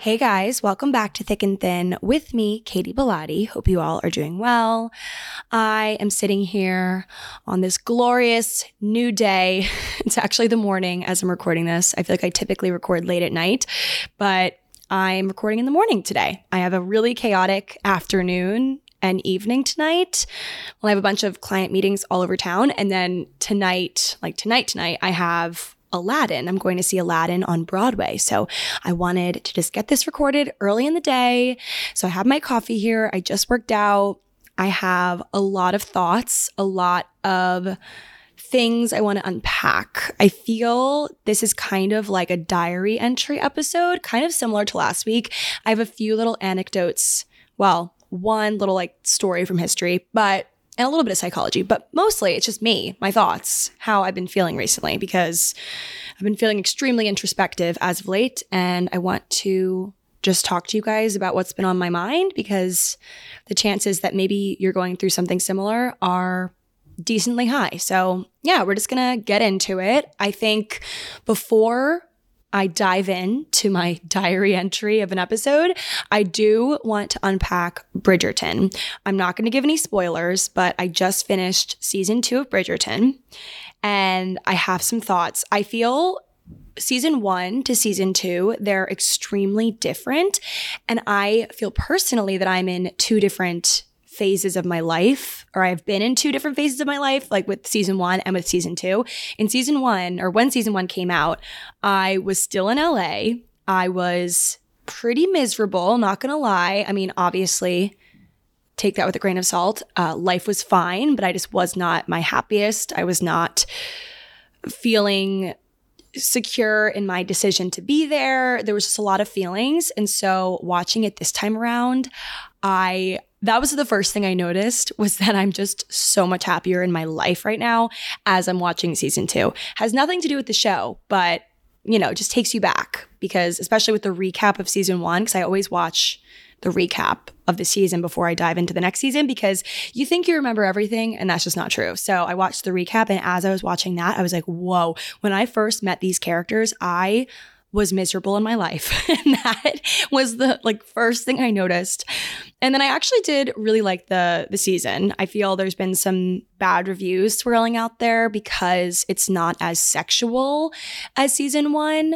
Hey guys, welcome back to Thick and Thin with me, Katie Bellotti. Hope you all are doing well. I am sitting here on this glorious new day. It's actually the morning as I'm recording this. I feel like I typically record late at night, but I'm recording in the morning today. I have a really chaotic afternoon and evening tonight. Well, I have a bunch of client meetings all over town. And then tonight, like tonight, tonight, I have Aladdin. I'm going to see Aladdin on Broadway. So I wanted to just get this recorded early in the day. So I have my coffee here. I just worked out. I have a lot of thoughts, a lot of things I want to unpack. I feel this is kind of like a diary entry episode, kind of similar to last week. I have a few little anecdotes. Well, one little like story from history, but and a little bit of psychology, but mostly it's just me, my thoughts, how I've been feeling recently, because I've been feeling extremely introspective as of late. And I want to just talk to you guys about what's been on my mind because the chances that maybe you're going through something similar are decently high. So, yeah, we're just going to get into it. I think before I dive in to my diary entry of an episode, I do want to unpack Bridgerton. I'm not going to give any spoilers, but I just finished season two of Bridgerton and I have some thoughts. I feel season one to season two, they're extremely different. And I feel personally that I'm in two different phases of my life, or I've been in two different phases of my life, like with season one and with season two. In season one, or when season one came out, I was still in LA. I was pretty miserable, not gonna lie. I mean, obviously, take that with a grain of salt. Uh, life was fine, but I just was not my happiest. I was not feeling secure in my decision to be there. There was just a lot of feelings. And so watching it this time around, I that was the first thing I noticed was that I'm just so much happier in my life right now as I'm watching season 2. Has nothing to do with the show, but you know, just takes you back because especially with the recap of season 1 cuz I always watch the recap of the season before I dive into the next season because you think you remember everything and that's just not true. So I watched the recap and as I was watching that, I was like, "Whoa, when I first met these characters, I was miserable in my life. and that was the like first thing I noticed. And then I actually did really like the the season. I feel there's been some bad reviews swirling out there because it's not as sexual as season 1,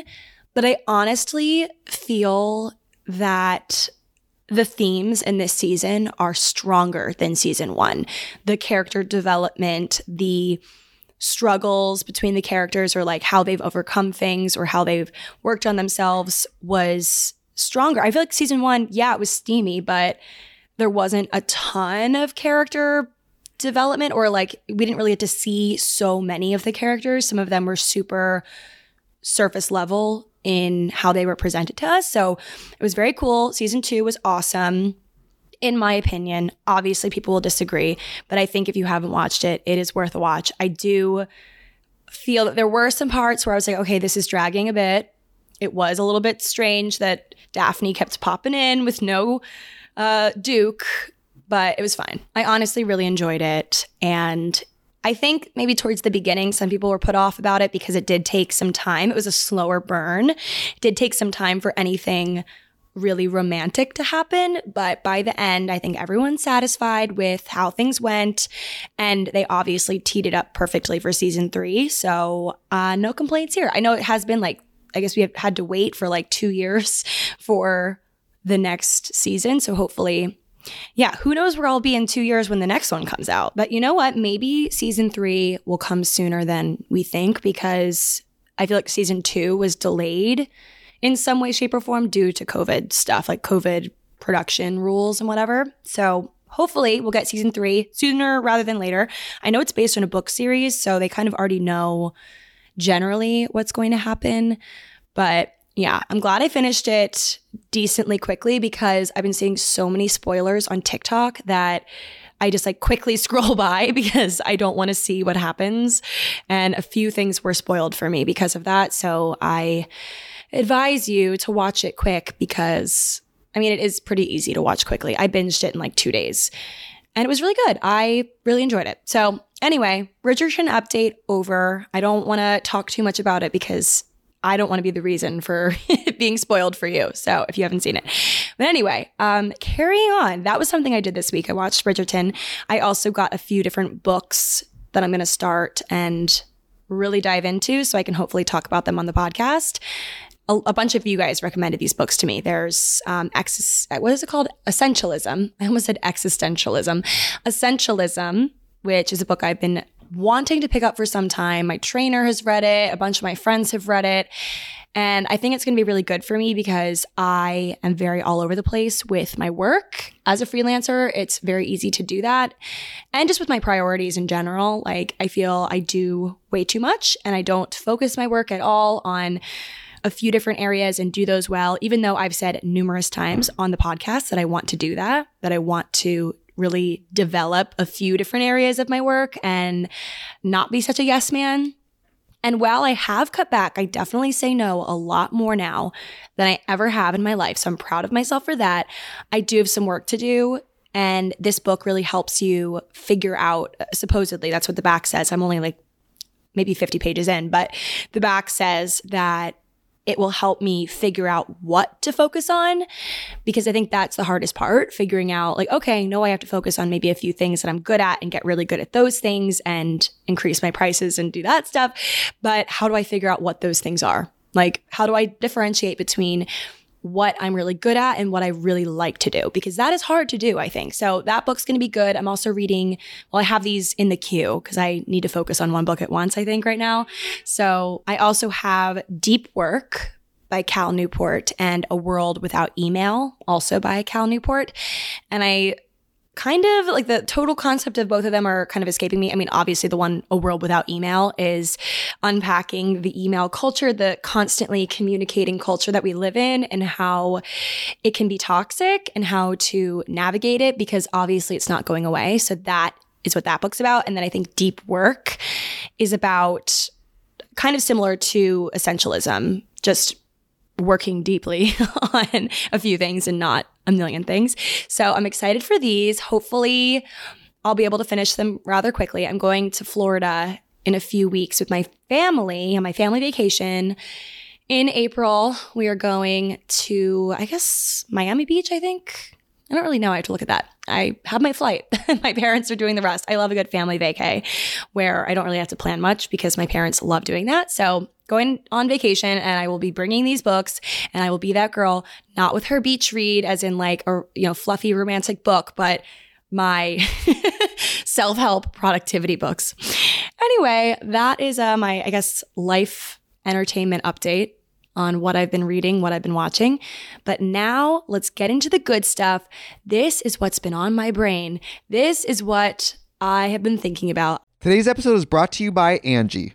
but I honestly feel that the themes in this season are stronger than season 1. The character development, the struggles between the characters or like how they've overcome things or how they've worked on themselves was stronger. I feel like season one, yeah, it was steamy, but there wasn't a ton of character development or like we didn't really get to see so many of the characters. Some of them were super surface level in how they were presented to us. So it was very cool. Season two was awesome. In my opinion, obviously people will disagree, but I think if you haven't watched it, it is worth a watch. I do feel that there were some parts where I was like, okay, this is dragging a bit. It was a little bit strange that Daphne kept popping in with no uh, Duke, but it was fine. I honestly really enjoyed it. And I think maybe towards the beginning, some people were put off about it because it did take some time. It was a slower burn. It did take some time for anything really romantic to happen. But by the end, I think everyone's satisfied with how things went. And they obviously teed it up perfectly for season three. So uh, no complaints here. I know it has been like, I guess we have had to wait for like two years for the next season. So hopefully yeah, who knows where I'll be in two years when the next one comes out. But you know what? Maybe season three will come sooner than we think because I feel like season two was delayed in some way, shape, or form due to COVID stuff, like COVID production rules and whatever. So hopefully we'll get season three sooner rather than later. I know it's based on a book series, so they kind of already know generally what's going to happen. But yeah, I'm glad I finished it decently quickly because I've been seeing so many spoilers on TikTok that I just like quickly scroll by because I don't want to see what happens. And a few things were spoiled for me because of that. So I advise you to watch it quick because I mean, it is pretty easy to watch quickly. I binged it in like two days and it was really good. I really enjoyed it. So, anyway, Bridgerton update over. I don't want to talk too much about it because I don't want to be the reason for being spoiled for you. So if you haven't seen it. But anyway, um, carrying on, that was something I did this week. I watched Bridgerton. I also got a few different books that I'm going to start and really dive into so I can hopefully talk about them on the podcast. A, a bunch of you guys recommended these books to me. There's um, what is it called? Essentialism. I almost said existentialism. Essentialism, which is a book I've been wanting to pick up for some time. My trainer has read it, a bunch of my friends have read it. And I think it's going to be really good for me because I am very all over the place with my work. As a freelancer, it's very easy to do that. And just with my priorities in general, like I feel I do way too much and I don't focus my work at all on a few different areas and do those well, even though I've said numerous times on the podcast that I want to do that, that I want to really develop a few different areas of my work and not be such a yes man. And while I have cut back, I definitely say no a lot more now than I ever have in my life. So I'm proud of myself for that. I do have some work to do. And this book really helps you figure out, supposedly, that's what the back says. I'm only like maybe 50 pages in, but the back says that it will help me figure out what to focus on because I think that's the hardest part figuring out like okay no I have to focus on maybe a few things that I'm good at and get really good at those things and increase my prices and do that stuff but how do I figure out what those things are? Like how do I differentiate between what I'm really good at and what I really like to do because that is hard to do, I think. So that book's going to be good. I'm also reading, well, I have these in the queue because I need to focus on one book at once, I think, right now. So I also have Deep Work by Cal Newport and A World Without Email, also by Cal Newport. And I kind of like the total concept of both of them are kind of escaping me. I mean, obviously, the one, A World Without Email, is unpacking the email culture, the constantly communicating culture that we live in, and how it can be toxic and how to navigate it because obviously it's not going away. So, that is what that book's about. And then I think Deep Work is about kind of similar to essentialism, just working deeply on a few things and not a million things. So I'm excited for these. Hopefully, I'll be able to finish them rather quickly. I'm going to Florida in a few weeks with my family on my family vacation. In April, we are going to, I guess, Miami Beach, I think. I don't really know. I have to look at that. I have my flight. my parents are doing the rest. I love a good family vacay where I don't really have to plan much because my parents love doing that. So going on vacation and I will be bringing these books and I will be that girl, not with her beach read as in like a, you know, fluffy romantic book, but my self-help productivity books. Anyway, that is uh, my, I guess, life entertainment update on what I've been reading, what I've been watching. But now let's get into the good stuff. This is what's been on my brain. This is what I have been thinking about. Today's episode is brought to you by Angi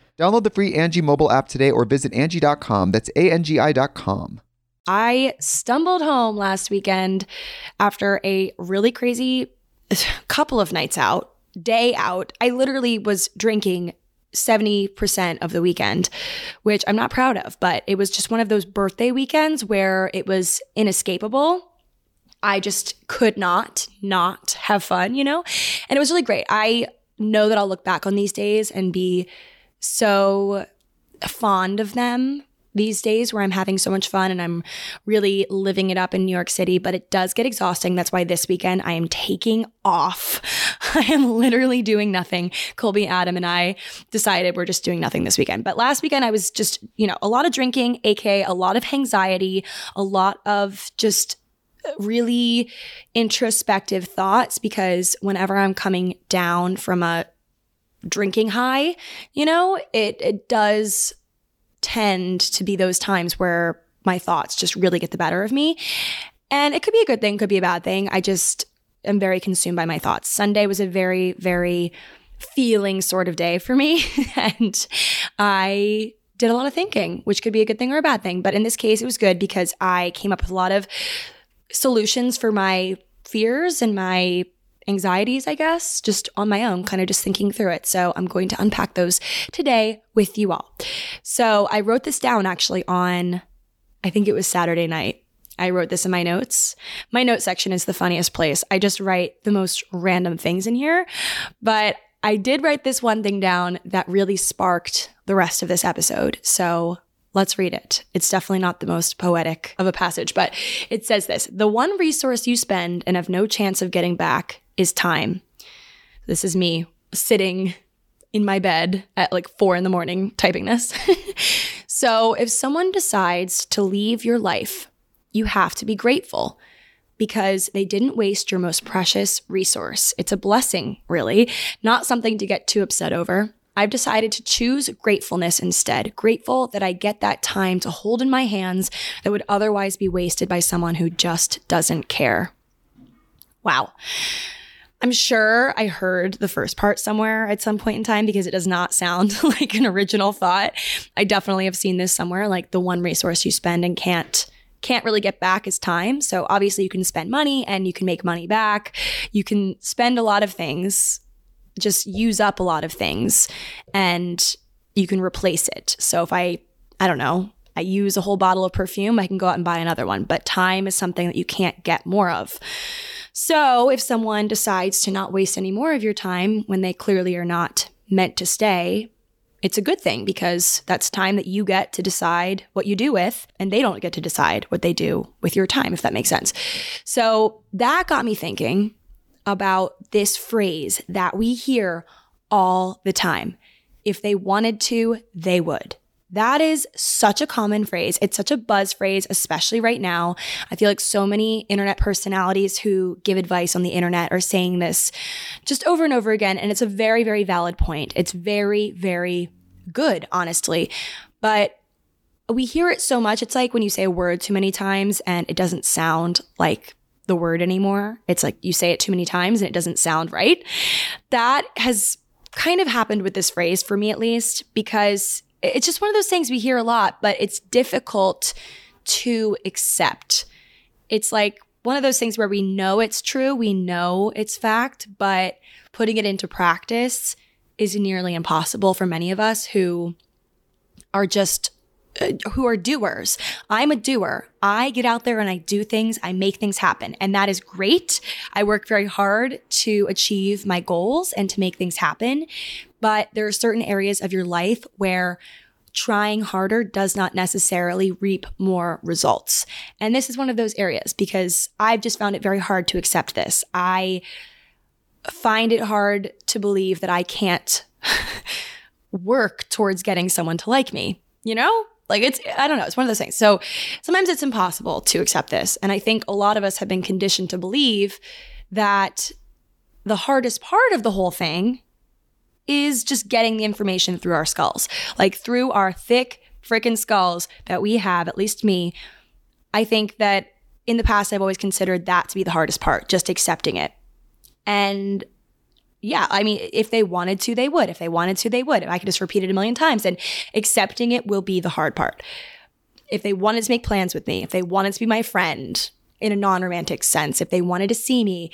Download the free Angi mobile app today or visit Angi.com. That's A-N-G-I dot com. I stumbled home last weekend after a really crazy couple of nights out, day out. I literally was drinking 70% of the weekend, which I'm not proud of, but it was just one of those birthday weekends where it was inescapable. I just could not not have fun, you know? And it was really great. I know that I'll look back on these days and be so fond of them these days where I'm having so much fun and I'm really living it up in New York City, but it does get exhausting. That's why this weekend I am taking off. I am literally doing nothing. Colby, Adam, and I decided we're just doing nothing this weekend. But last weekend I was just, you know, a lot of drinking, aka a lot of anxiety, a lot of just really introspective thoughts because whenever I'm coming down from a drinking high, you know, it it does tend to be those times where my thoughts just really get the better of me. And it could be a good thing, could be a bad thing. I just am very consumed by my thoughts. Sunday was a very, very feeling sort of day for me. and I did a lot of thinking, which could be a good thing or a bad thing. But in this case, it was good because I came up with a lot of solutions for my fears and my anxieties, I guess, just on my own, kind of just thinking through it. So I'm going to unpack those today with you all. So I wrote this down actually on, I think it was Saturday night. I wrote this in my notes. My note section is the funniest place. I just write the most random things in here. But I did write this one thing down that really sparked the rest of this episode. So Let's read it. It's definitely not the most poetic of a passage, but it says this The one resource you spend and have no chance of getting back is time. This is me sitting in my bed at like four in the morning typing this. so, if someone decides to leave your life, you have to be grateful because they didn't waste your most precious resource. It's a blessing, really, not something to get too upset over. I've decided to choose gratefulness instead. Grateful that I get that time to hold in my hands that would otherwise be wasted by someone who just doesn't care. Wow. I'm sure I heard the first part somewhere at some point in time because it does not sound like an original thought. I definitely have seen this somewhere like the one resource you spend and can't can't really get back is time. So obviously you can spend money and you can make money back. You can spend a lot of things, just use up a lot of things and you can replace it. So if I I don't know, I use a whole bottle of perfume, I can go out and buy another one, but time is something that you can't get more of. So if someone decides to not waste any more of your time when they clearly are not meant to stay, it's a good thing because that's time that you get to decide what you do with, and they don't get to decide what they do with your time, if that makes sense. So that got me thinking about this phrase that we hear all the time. If they wanted to, they would. That is such a common phrase. It's such a buzz phrase, especially right now. I feel like so many internet personalities who give advice on the internet are saying this just over and over again. And it's a very, very valid point. It's very, very good, honestly. But we hear it so much. It's like when you say a word too many times and it doesn't sound like the word anymore. It's like you say it too many times and it doesn't sound right. That has kind of happened with this phrase for me at least because it's just one of those things we hear a lot, but it's difficult to accept. It's like one of those things where we know it's true, we know it's fact, but putting it into practice is nearly impossible for many of us who are just uh, who are doers. I'm a doer. I get out there and I do things, I make things happen. And that is great. I work very hard to achieve my goals and to make things happen. But there are certain areas of your life where trying harder does not necessarily reap more results. And this is one of those areas because I've just found it very hard to accept this. I find it hard to believe that I can't work towards getting someone to like me, you know? Like it's, I don't know, it's one of those things. So sometimes it's impossible to accept this. And I think a lot of us have been conditioned to believe that the hardest part of the whole thing is just getting the information through our skulls, like through our thick freaking skulls that we have, at least me. I think that in the past, I've always considered that to be the hardest part, just accepting it. And yeah, I mean, if they wanted to, they would. If they wanted to, they would. I could just repeat it a million times, and accepting it will be the hard part. If they wanted to make plans with me, if they wanted to be my friend in a non romantic sense, if they wanted to see me,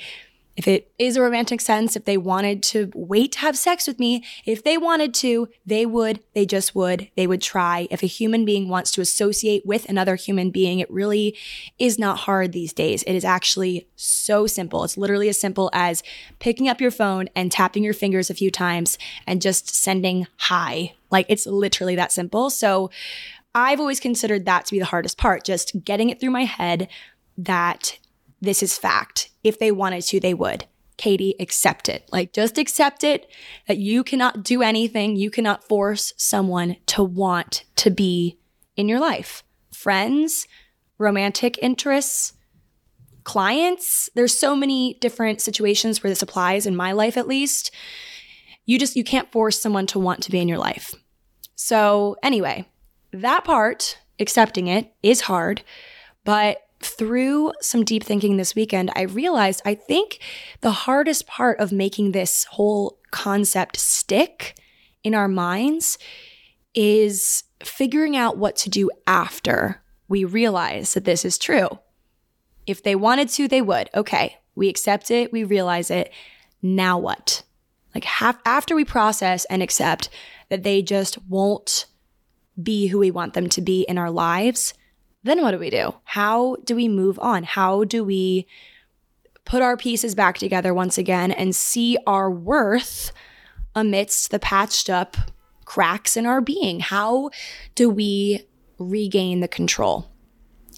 if it is a romantic sense, if they wanted to wait to have sex with me, if they wanted to, they would, they just would, they would try. If a human being wants to associate with another human being, it really is not hard these days. It is actually so simple. It's literally as simple as picking up your phone and tapping your fingers a few times and just sending hi. Like it's literally that simple. So I've always considered that to be the hardest part, just getting it through my head that this is fact. If they wanted to, they would. Katie, accept it. Like, just accept it that you cannot do anything. You cannot force someone to want to be in your life. Friends, romantic interests, clients. There's so many different situations where this applies in my life, at least. You just, you can't force someone to want to be in your life. So, anyway, that part, accepting it, is hard, but through some deep thinking this weekend, I realized I think the hardest part of making this whole concept stick in our minds is figuring out what to do after we realize that this is true. If they wanted to, they would. Okay, we accept it, we realize it. Now what? Like half, after we process and accept that they just won't be who we want them to be in our lives, then what do we do? How do we move on? How do we put our pieces back together once again and see our worth amidst the patched up cracks in our being? How do we regain the control?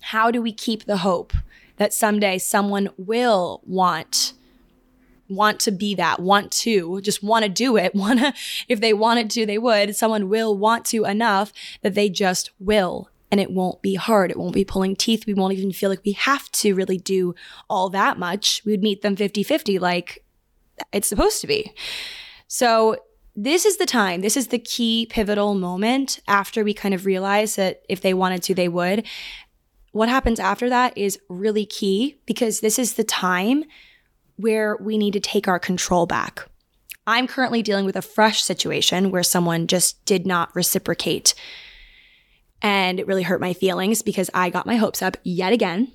How do we keep the hope that someday someone will want want to be that, want to, just want to do it, want to if they wanted to, they would. Someone will want to enough that they just will and it won't be hard. It won't be pulling teeth. We won't even feel like we have to really do all that much. We would meet them 50 50 like it's supposed to be. So, this is the time, this is the key pivotal moment after we kind of realize that if they wanted to, they would. What happens after that is really key because this is the time where we need to take our control back. I'm currently dealing with a fresh situation where someone just did not reciprocate and it really hurt my feelings because I got my hopes up yet again.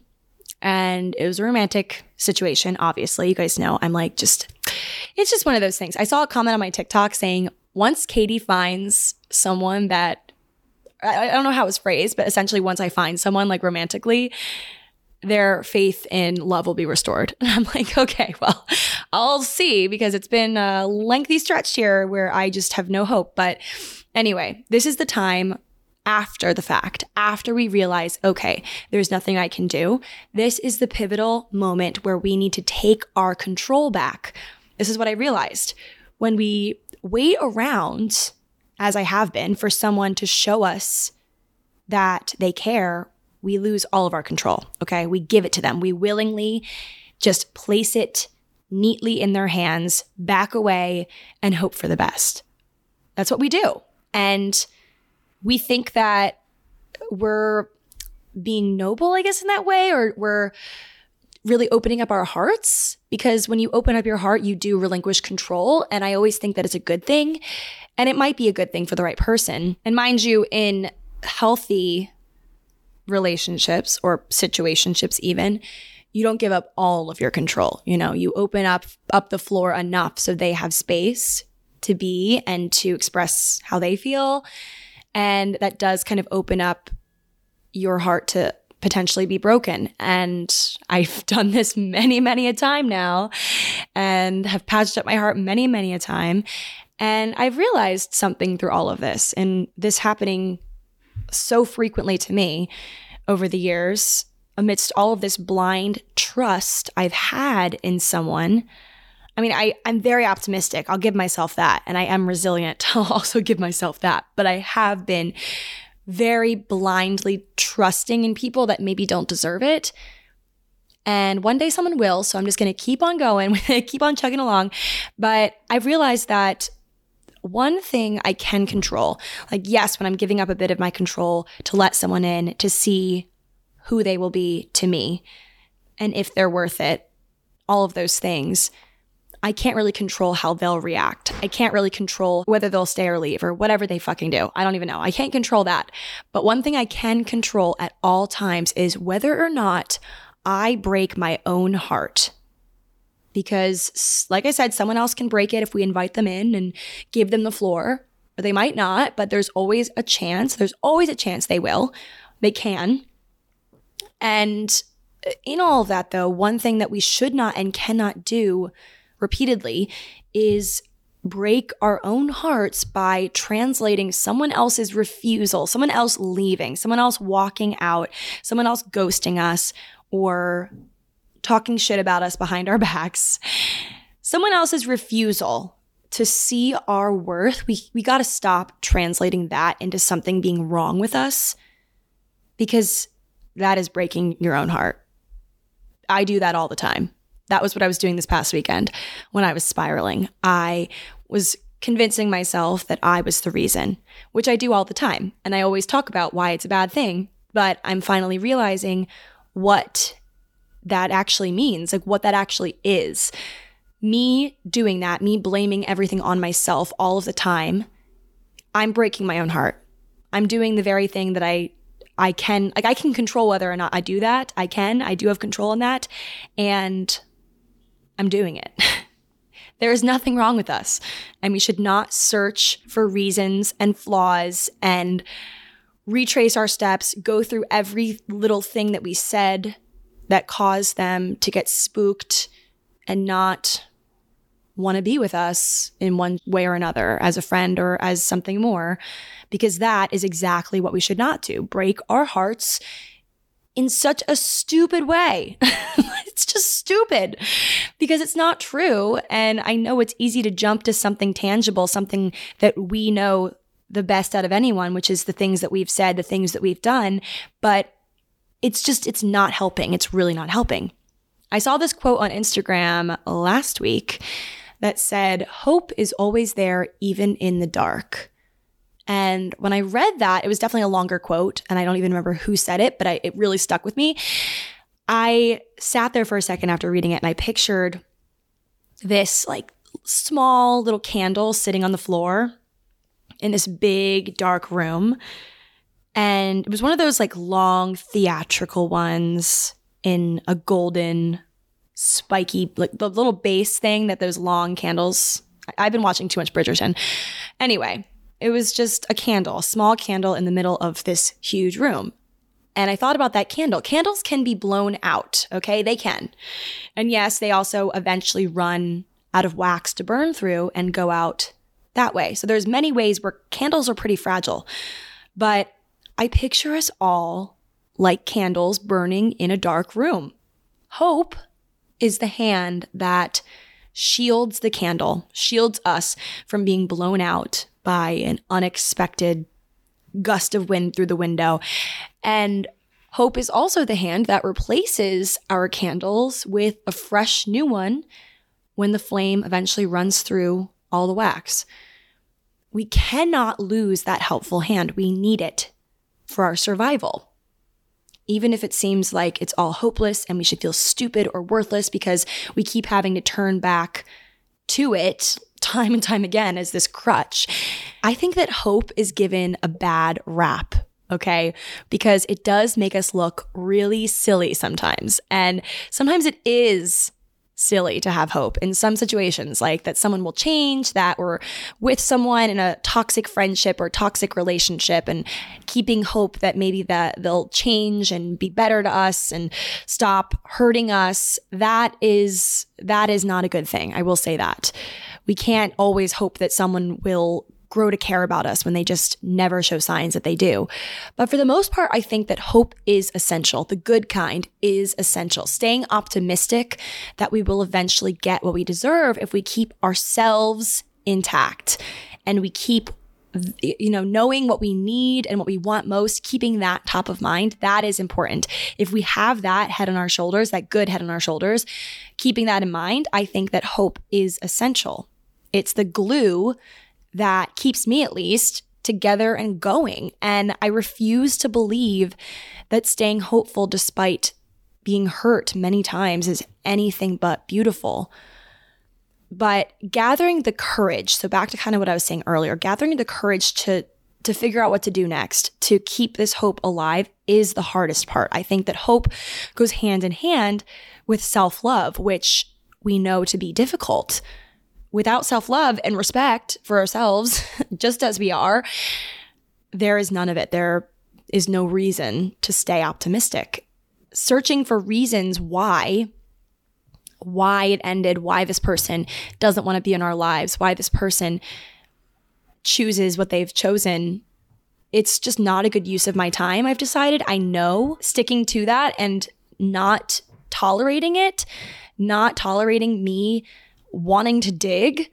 And it was a romantic situation, obviously. You guys know I'm like, just, it's just one of those things. I saw a comment on my TikTok saying, once Katie finds someone that, I, I don't know how it was phrased, but essentially, once I find someone like romantically, their faith in love will be restored. And I'm like, okay, well, I'll see because it's been a lengthy stretch here where I just have no hope. But anyway, this is the time after the fact, after we realize, okay, there's nothing I can do. This is the pivotal moment where we need to take our control back. This is what I realized. When we wait around, as I have been, for someone to show us that they care, we lose all of our control. Okay. We give it to them. We willingly just place it neatly in their hands, back away, and hope for the best. That's what we do. And we think that we're being noble, I guess, in that way, or we're really opening up our hearts because when you open up your heart, you do relinquish control. And I always think that it's a good thing. And it might be a good thing for the right person. And mind you, in healthy relationships or situationships, even, you don't give up all of your control. You know, you open up up the floor enough so they have space to be and to express how they feel. And that does kind of open up your heart to potentially be broken. And I've done this many, many a time now and have patched up my heart many, many a time. And I've realized something through all of this and this happening so frequently to me over the years amidst all of this blind trust I've had in someone. I mean, I, I'm very optimistic. I'll give myself that. And I am resilient. I'll also give myself that. But I have been very blindly trusting in people that maybe don't deserve it. And one day someone will. So I'm just going to keep on going, keep on chugging along. But I've realized that one thing I can control, like, yes, when I'm giving up a bit of my control to let someone in to see who they will be to me and if they're worth it, all of those things. I can't really control how they'll react. I can't really control whether they'll stay or leave or whatever they fucking do. I don't even know. I can't control that. But one thing I can control at all times is whether or not I break my own heart. Because, like I said, someone else can break it if we invite them in and give them the floor, or they might not, but there's always a chance. There's always a chance they will. They can. And uh, in all of that, though, one thing that we should not and cannot do repeatedly is break our own hearts by translating someone else's refusal, someone else leaving, someone else walking out, someone else ghosting us, or talking shit about us behind our backs. Someone else's refusal to see our worth, we, we got to stop translating that into something being wrong with us because that is breaking your own heart. I do that all the time. That was what I was doing this past weekend when I was spiraling. I was convincing myself that I was the reason, which I do all the time. And I always talk about why it's a bad thing, but I'm finally realizing what that actually means, like what that actually is. Me doing that, me blaming everything on myself all of the time, I'm breaking my own heart. I'm doing the very thing that I I can like I can control whether or not I do that. I can. I do have control on that. And I'm doing it. there is nothing wrong with us. And we should not search for reasons and flaws and retrace our steps, go through every little thing that we said that caused them to get spooked and not want to be with us in one way or another as a friend or as something more, because that is exactly what we should not do break our hearts in such a stupid way. it's just stupid because it's not true. And I know it's easy to jump to something tangible, something that we know the best out of anyone, which is the things that we've said, the things that we've done. But it's just, it's not helping. It's really not helping. I saw this quote on Instagram last week that said, Hope is always there, even in the dark. And when I read that, it was definitely a longer quote, and I don't even remember who said it, but I, it really stuck with me. I sat there for a second after reading it and I pictured this like small little candle sitting on the floor in this big dark room. And it was one of those like long theatrical ones in a golden spiky, like the little base thing that those long candles. I've been watching too much Bridgerton. Anyway, it was just a candle, a small candle in the middle of this huge room. And I thought about that candle. Candles can be blown out, okay? They can. And yes, they also eventually run out of wax to burn through and go out that way. So there's many ways where candles are pretty fragile. But I picture us all like candles burning in a dark room. Hope is the hand that shields the candle, shields us from being blown out by an unexpected gust of wind through the window. And hope is also the hand that replaces our candles with a fresh new one when the flame eventually runs through all the wax. We cannot lose that helpful hand. We need it. for our survival. Even if it seems like it's all hopeless and we should feel stupid or worthless because we keep having to turn back to it time and time again as this crutch, I think that hope is given a bad rap okay? Because it does make us look really silly sometimes. And sometimes it is silly to have hope in some situations, like that someone will change, that we're with someone in a toxic friendship or toxic relationship, and keeping hope that maybe that they'll change and be better to us and stop hurting us. That is that is not a good thing. I will say that. We can't always hope that someone will grow to care about us when they just never show signs that they do. But for the most part, I think that hope is essential. The good kind is essential. Staying optimistic that we will eventually get what we deserve if we keep ourselves intact and we keep you know, knowing what we need and what we want most, keeping that top of mind, that is important. If we have that head on our shoulders, that good head on our shoulders, keeping that in mind, I think that hope is essential. It's the glue that keeps me at least together and going. And I refuse to believe that staying hopeful despite being hurt many times is anything but beautiful. But gathering the courage, so back to kind of what I was saying earlier, gathering the courage to to figure out what to do next, to keep this hope alive is the hardest part. I think that hope goes hand in hand with self-love, which we know to be difficult without self love and respect for ourselves, just as we are, there is none of it. There is no reason to stay optimistic. Searching for reasons why, why it ended, why this person doesn't want to be in our lives, why this person chooses what they've chosen. It's just not a good use of my time. I've decided I know sticking to that and not tolerating it, not tolerating me wanting to dig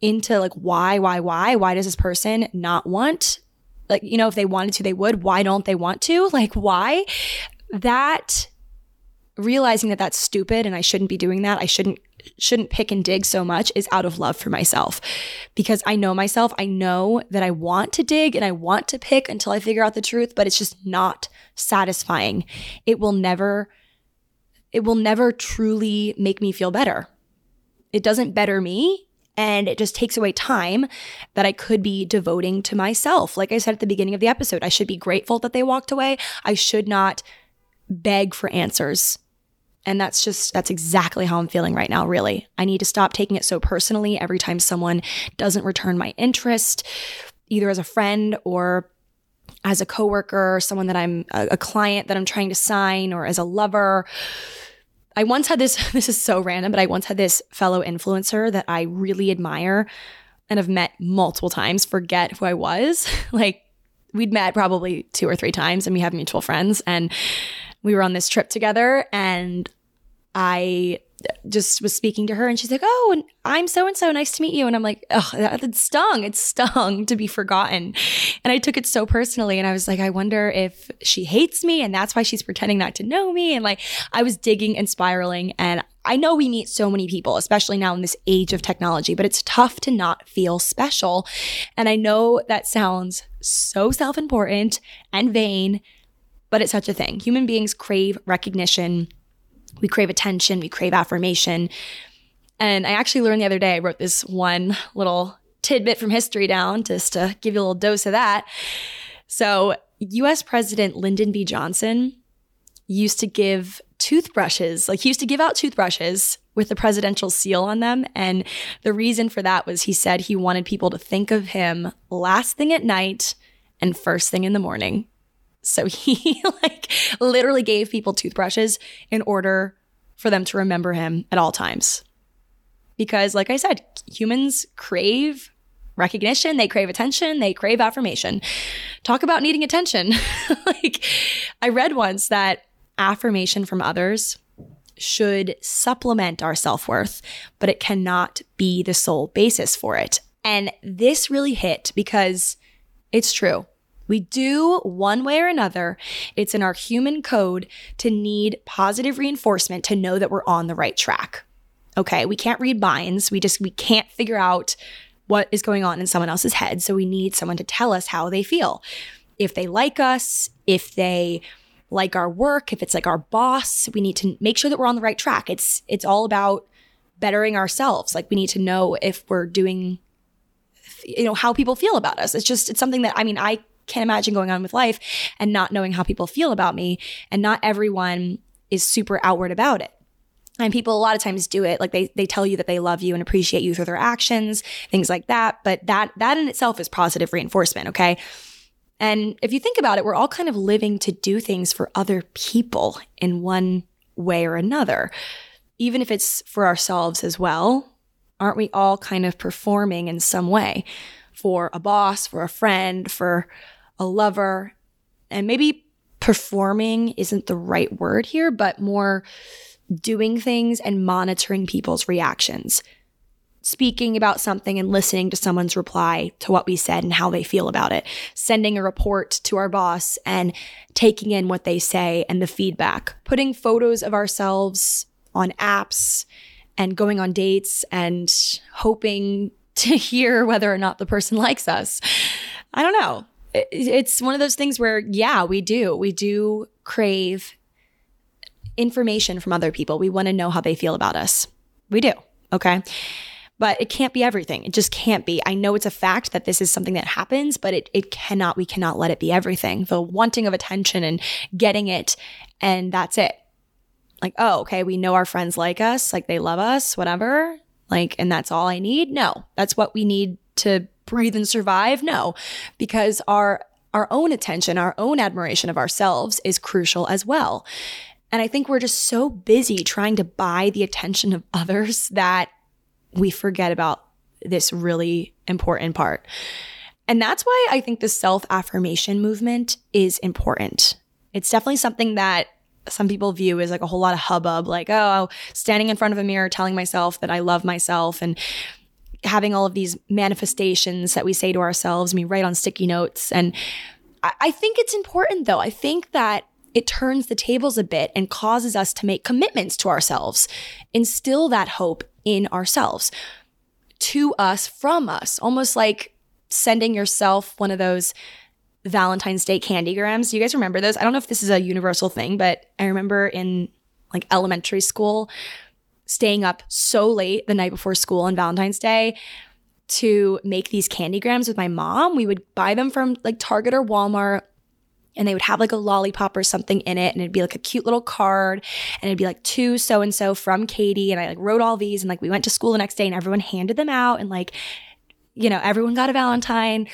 into like why, why, why, why does this person not want? Like, you know, if they wanted to, they would. Why don't they want to? Like, why? That realizing that that's stupid and I shouldn't be doing that. I shouldn't shouldn't pick and dig so much is out of love for myself because I know myself. I know that I want to dig and I want to pick until I figure out the truth, but it's just not satisfying. It will never it will never truly make me feel better it doesn't better me and it just takes away time that I could be devoting to myself. Like I said at the beginning of the episode, I should be grateful that they walked away. I should not beg for answers. And that's just, that's exactly how I'm feeling right now, really. I need to stop taking it so personally every time someone doesn't return my interest, either as a friend or as a coworker, someone that I'm a, client that I'm trying to sign, or as a lover I once had this, this is so random, but I once had this fellow influencer that I really admire and have met multiple times, forget who I was. like, we'd met probably two or three times and we have mutual friends. And we were on this trip together and I just was speaking to her and she's like, Oh, and I'm so and so. Nice to meet you. And I'm like, Oh, that stung. It stung to be forgotten. And I took it so personally. And I was like, I wonder if she hates me and that's why she's pretending not to know me. And like, I was digging and spiraling. And I know we meet so many people, especially now in this age of technology, but it's tough to not feel special. And I know that sounds so self important and vain, but it's such a thing. Human beings crave recognition we crave attention, we crave affirmation. And I actually learned the other day, I wrote this one little tidbit from history down just to give you a little dose of that. So, US President Lyndon B. Johnson used to give toothbrushes, like he used to give out toothbrushes with the presidential seal on them. And the reason for that was he said he wanted people to think of him last thing at night and first thing in the morning. So he like literally gave people toothbrushes in order for them to remember him at all times. Because like I said, humans crave recognition, they crave attention, they crave affirmation. Talk about needing attention. like I read once that affirmation from others should supplement our self-worth, but it cannot be the sole basis for it. And this really hit because it's true. We do one way or another. It's in our human code to need positive reinforcement to know that we're on the right track. Okay, we can't read minds. We just we can't figure out what is going on in someone else's head, so we need someone to tell us how they feel. if they like us, if they like our work, if it's like our boss, we need to make sure that we're on the right track. It's it's all about bettering ourselves. Like we need to know if we're doing you know how people feel about us. It's just it's something that I mean I can't imagine going on with life and not knowing how people feel about me and not everyone is super outward about it. And people a lot of times do it like they they tell you that they love you and appreciate you through their actions, things like that, but that that in itself is positive reinforcement, okay? And if you think about it, we're all kind of living to do things for other people in one way or another. Even if it's for ourselves as well, aren't we all kind of performing in some way for a boss, for a friend, for a lover? And maybe performing isn't the right word here, but more doing things and monitoring people's reactions, speaking about something and listening to someone's reply to what we said and how they feel about it, sending a report to our boss and taking in what they say and the feedback, putting photos of ourselves on apps and going on dates and hoping to hear whether or not the person likes us. I don't know. It's one of those things where, yeah, we do. We do crave information from other people. We want to know how they feel about us. We do. Okay. But it can't be everything. It just can't be. I know it's a fact that this is something that happens, but it, it cannot, we cannot let it be everything. The wanting of attention and getting it, and that's it. Like, oh, okay, we know our friends like us, like they love us, whatever. Like, and that's all I need? No, that's what we need to breathe and survive? No, because our our own attention, our own admiration of ourselves is crucial as well. And I think we're just so busy trying to buy the attention of others that we forget about this really important part. And that's why I think the self affirmation movement is important. It's definitely something that some people view as like a whole lot of hubbub, like, oh, standing in front of a mirror telling myself that I love myself and having all of these manifestations that we say to ourselves, we write on sticky notes. And I think it's important though. I think that it turns the tables a bit and causes us to make commitments to ourselves, instill that hope in ourselves, to us, from us, almost like sending yourself one of those Valentine's Day candygrams. You guys remember those? I don't know if this is a universal thing, but I remember in like elementary school staying up so late the night before school on Valentine's Day to make these candygrams with my mom. We would buy them from like Target or Walmart and they would have like a lollipop or something in it and it'd be like a cute little card and it'd be like to so and so from Katie and I like wrote all these and like we went to school the next day and everyone handed them out and like you know everyone got a valentine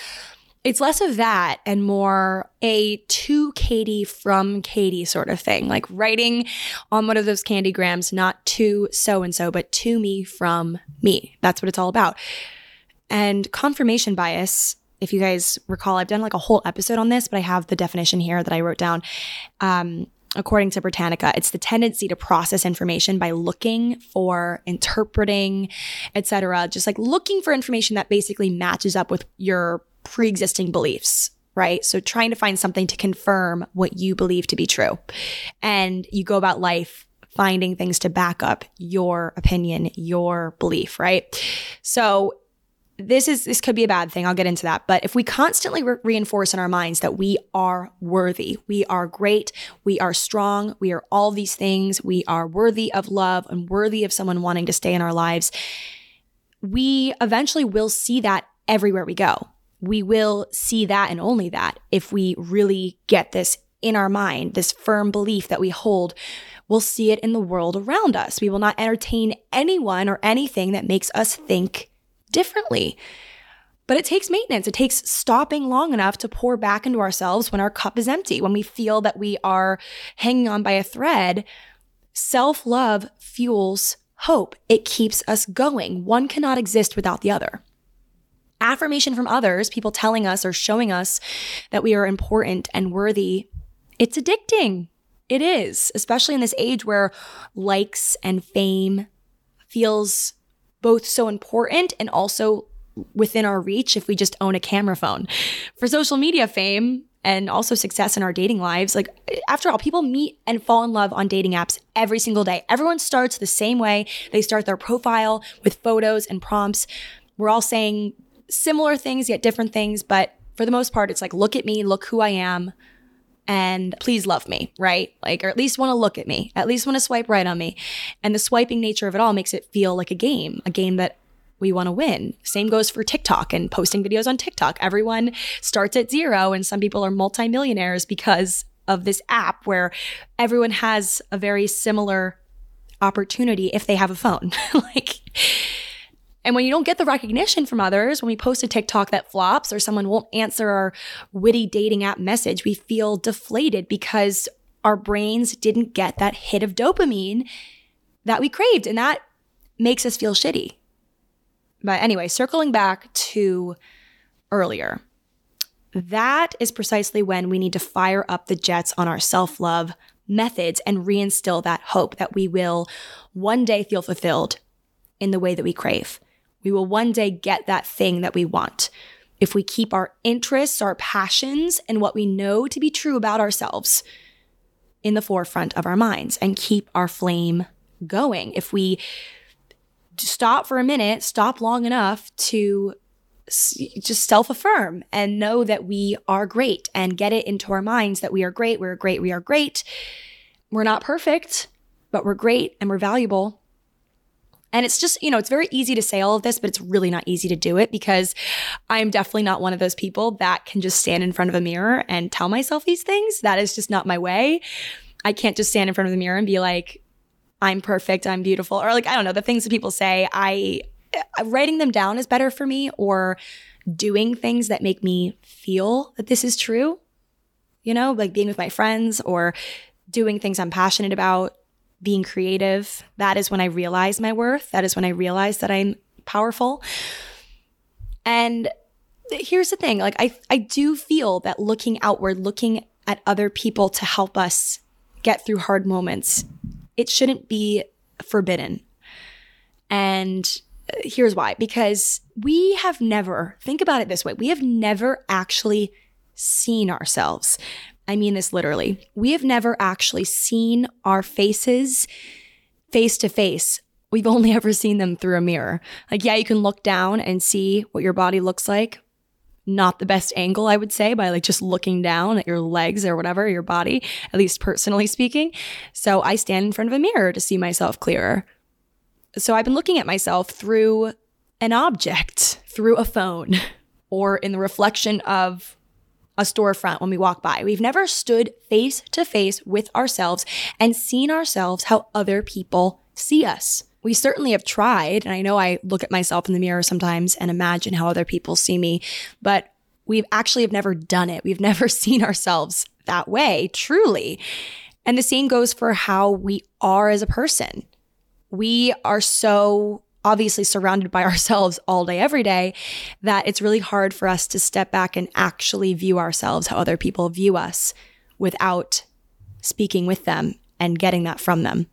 it's less of that and more a to Katie from Katie sort of thing, like writing on one of those candygrams, not to so and so, but to me from me. That's what it's all about. And confirmation bias if you guys recall, I've done like a whole episode on this, but I have the definition here that I wrote down. Um, according to Britannica, it's the tendency to process information by looking for, interpreting, etc. Just like looking for information that basically matches up with your pre-existing beliefs right? So trying to find something to confirm what you believe to be true. And you go about life finding things to back up your opinion, your belief, right? So this is this could be a bad thing. I'll get into that. But if we constantly re- reinforce in our minds that we are worthy, we are great, we are strong, we are all these things, we are worthy of love and worthy of someone wanting to stay in our lives, we eventually will see that everywhere we go. We will see that and only that if we really get this in our mind, this firm belief that we hold. We'll see it in the world around us. We will not entertain anyone or anything that makes us think differently. But it takes maintenance. It takes stopping long enough to pour back into ourselves when our cup is empty, when we feel that we are hanging on by a thread. Self love fuels hope. It keeps us going. One cannot exist without the other. Affirmation from others, people telling us or showing us that we are important and worthy, it's addicting. It is, especially in this age where likes and fame feels both so important and also within our reach if we just own a camera phone. For social media fame and also success in our dating lives, like after all, people meet and fall in love on dating apps every single day. Everyone starts the same way. They start their profile with photos and prompts. We're all saying similar things, yet different things, but For the most part, it's like, look at me, look who I am, and please love me, right? Like, or at least want to look at me, at least want to swipe right on me. And the swiping nature of it all makes it feel like a game, a game that we want to win. Same goes for TikTok and posting videos on TikTok. Everyone starts at zero, and some people are multimillionaires because of this app where everyone has a very similar opportunity if they have a phone. like, and when you don't get the recognition from others, when we post a TikTok that flops or someone won't answer our witty dating app message, we feel deflated because our brains didn't get that hit of dopamine that we craved. And that makes us feel shitty. But anyway, circling back to earlier, that is precisely when we need to fire up the jets on our self love methods and reinstill that hope that we will one day feel fulfilled in the way that we crave. We will one day get that thing that we want. If we keep our interests, our passions, and what we know to be true about ourselves in the forefront of our minds and keep our flame going. If we stop for a minute, stop long enough to just self affirm and know that we are great and get it into our minds that we are great, we're great, we are great. We're not perfect, but we're great and we're valuable. And it's just, you know, it's very easy to say all of this, but it's really not easy to do it because I'm definitely not one of those people that can just stand in front of a mirror and tell myself these things. That is just not my way. I can't just stand in front of the mirror and be like, I'm perfect, I'm beautiful, or like, I don't know, the things that people say. I, uh, writing them down is better for me or doing things that make me feel that this is true. You know, like being with my friends or doing things I'm passionate about, being creative. That is when I realize my worth. That is when I realize that I'm powerful. And here's the thing like, I, I do feel that looking outward, looking at other people to help us get through hard moments, it shouldn't be forbidden. And uh, here's why because we have never, think about it this way, we have never actually seen ourselves. I mean this literally. We have never actually seen our faces face to face. We've only ever seen them through a mirror. Like, yeah, you can look down and see what your body looks like. Not the best angle, I would say, by like just looking down at your legs or whatever, your body, at least personally speaking. So I stand in front of a mirror to see myself clearer. So I've been looking at myself through an object, through a phone, or in the reflection of a storefront when we walk by. We've never stood face to face with ourselves and seen ourselves how other people see us. We certainly have tried, and I know I look at myself in the mirror sometimes and imagine how other people see me, but we've actually have never done it. We've never seen ourselves that way, truly. And the same goes for how we are as a person we are so obviously surrounded by ourselves all day, every day, that it's really hard for us to step back and actually view ourselves how other people view us without speaking with them and getting that from them.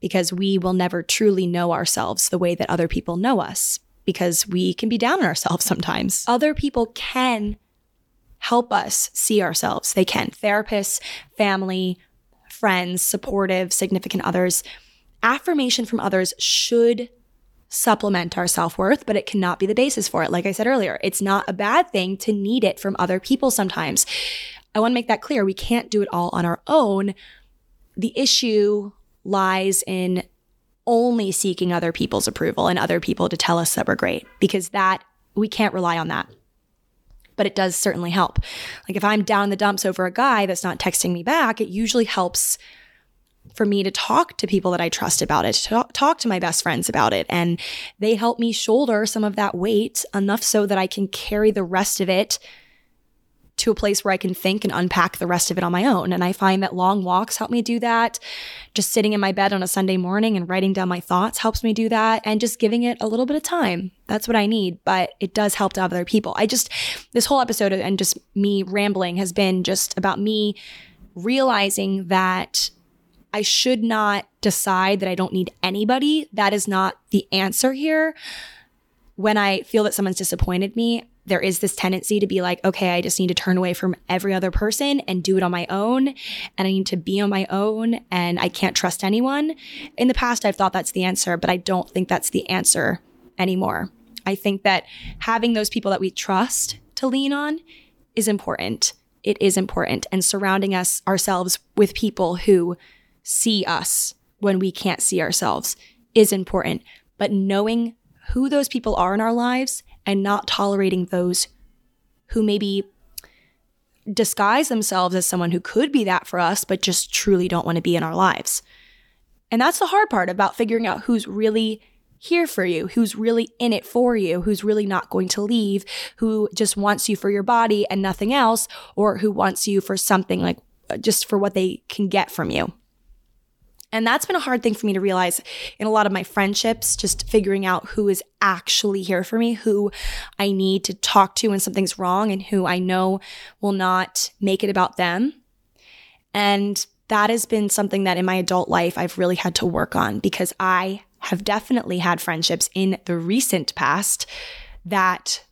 Because we will never truly know ourselves the way that other people know us, because we can be down on ourselves sometimes. Other people can help us see ourselves. They can. Therapists, family, friends, supportive, significant others affirmation from others should supplement our self worth, but it cannot be the basis for it. Like I said earlier, it's not a bad thing to need it from other people sometimes. I want to make that clear. We can't do it all on our own. The issue lies in only seeking other people's approval and other people to tell us that we're great because that we can't rely on that. But it does certainly help. Like if I'm down in the dumps over a guy that's not texting me back, it usually helps for me to talk to people that I trust about it, to talk, to my best friends about it. And they help me shoulder some of that weight enough so that I can carry the rest of it to a place where I can think and unpack the rest of it on my own. And I find that long walks help me do that. Just sitting in my bed on a Sunday morning and writing down my thoughts helps me do that. And just giving it a little bit of time. That's what I need. But it does help to other people. I just, this whole episode and just me rambling has been just about me realizing that I should not decide that I don't need anybody. That is not the answer here. When I feel that someone's disappointed me, there is this tendency to be like, okay, I just need to turn away from every other person and do it on my own. And I need to be on my own and I can't trust anyone. In the past, I've thought that's the answer, but I don't think that's the answer anymore. I think that having those people that we trust to lean on is important. It is important. And surrounding us ourselves with people who see us when we can't see ourselves is important. But knowing who those people are in our lives and not tolerating those who maybe disguise themselves as someone who could be that for us, but just truly don't want to be in our lives. And that's the hard part about figuring out who's really here for you, who's really in it for you, who's really not going to leave, who just wants you for your body and nothing else, or who wants you for something like uh, just for what they can get from you. And that's been a hard thing for me to realize in a lot of my friendships, just figuring out who is actually here for me, who I need to talk to when something's wrong, and who I know will not make it about them. And that has been something that in my adult life I've really had to work on because I have definitely had friendships in the recent past that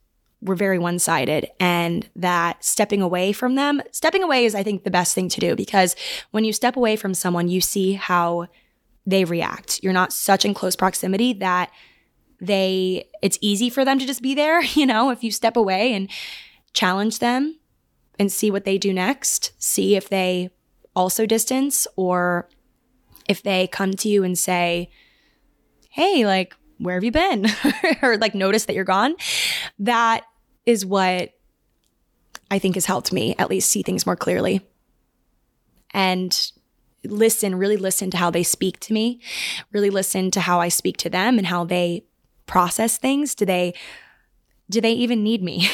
were very one sided and that stepping away from them, stepping away is, I think, the best thing to do because when you step away from someone, you see how they react. You're not such in close proximity that they, it's easy for them to just be there. You know, if you step away and challenge them and see what they do next, see if they also distance or if they come to you and say, Hey, like, where have you been? or like notice that you're gone. That is what I think has helped me at least see things more clearly. And listen, really listen to how they speak to me, really listen to how I speak to them and how they process things. Do they do they even need me?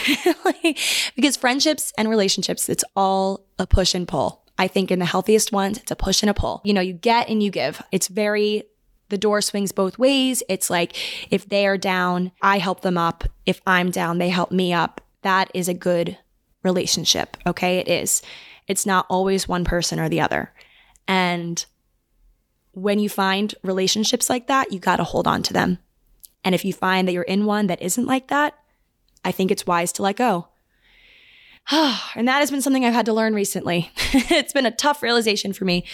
because friendships and relationships, it's all a push and pull. I think in the healthiest ones, it's a push and a pull. You know, you get and you give. It's very the door swings both ways. It's like if they are down, I help them up. If I'm down, they help me up. That is a good relationship. Okay. It is. It's not always one person or the other. And when you find relationships like that, you got to hold on to them. And if you find that you're in one that isn't like that, I think it's wise to let go. and that has been something I've had to learn recently. it's been a tough realization for me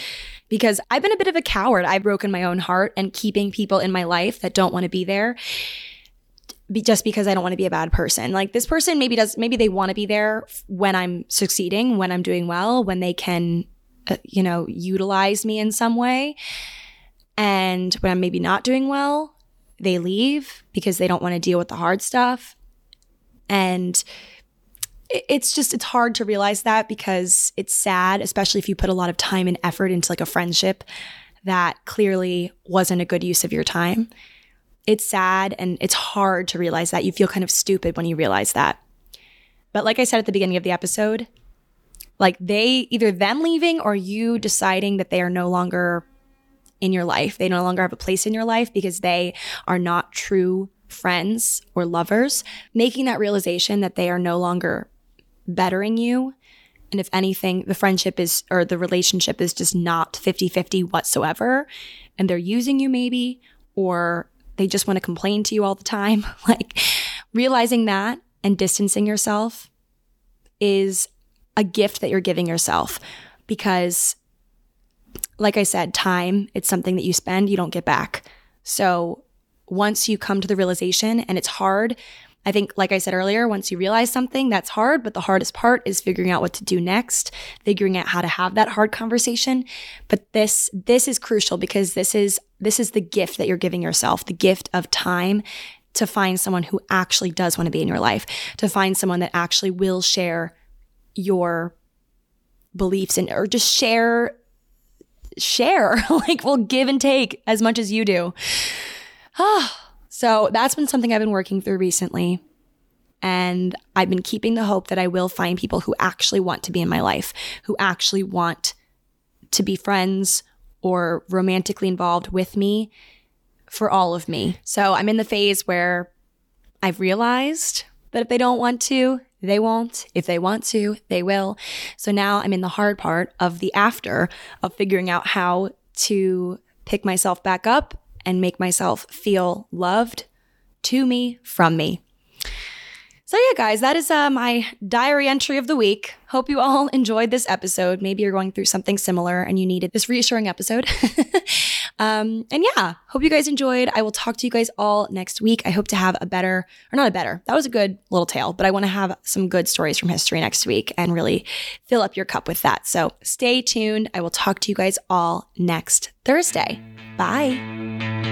because I've been a bit of a coward. I've broken my own heart and keeping people in my life that don't want to be there just because I don't want to be a bad person. Like this person maybe does, maybe they want to be there when I'm succeeding, when I'm doing well, when they can, uh, you know, utilize me in some way. And when I'm maybe not doing well, they leave because they don't want to deal with the hard stuff. And it's just it's hard to realize that because it's sad especially if you put a lot of time and effort into like a friendship that clearly wasn't a good use of your time. It's sad and it's hard to realize that. You feel kind of stupid when you realize that. But like i said at the beginning of the episode like they either them leaving or you deciding that they are no longer in your life. They no longer have a place in your life because they are not true friends or lovers. Making that realization that they are no longer bettering you. And if anything, the friendship is, or the relationship is just not 50 50 whatsoever. And they're using you maybe, or they just want to complain to you all the time. like realizing that and distancing yourself is a gift that you're giving yourself because, like I said, time, it's something that you spend, you don't get back. So once you come to the realization and it's hard, I think, like I said earlier, once you realize something, that's hard, but the hardest part is figuring out what to do next, figuring out how to have that hard conversation. But this, this is crucial because this is, this is the gift that you're giving yourself, the gift of time to find someone who actually does want to be in your life, to find someone that actually will share your beliefs and, or just share, share, like will give and take as much as you do. Ah. So that's been something I've been working through recently. And I've been keeping the hope that I will find people who actually want to be in my life, who actually want to be friends or romantically involved with me for all of me. So I'm in the phase where I've realized that if they don't want to, they won't. If they want to, they will. So now I'm in the hard part of the after of figuring out how to pick myself back up and make myself feel loved to me, from me. So, yeah, guys, that is uh, my diary entry of the week. Hope you all enjoyed this episode. Maybe you're going through something similar and you needed this reassuring episode. Um, and yeah, hope you guys enjoyed. I will talk to you guys all next week. I hope to have a better, or not a better, that was a good little tale, but I want to have some good stories from history next week and really fill up your cup with that. So stay tuned. I will talk to you guys all next Thursday. Bye.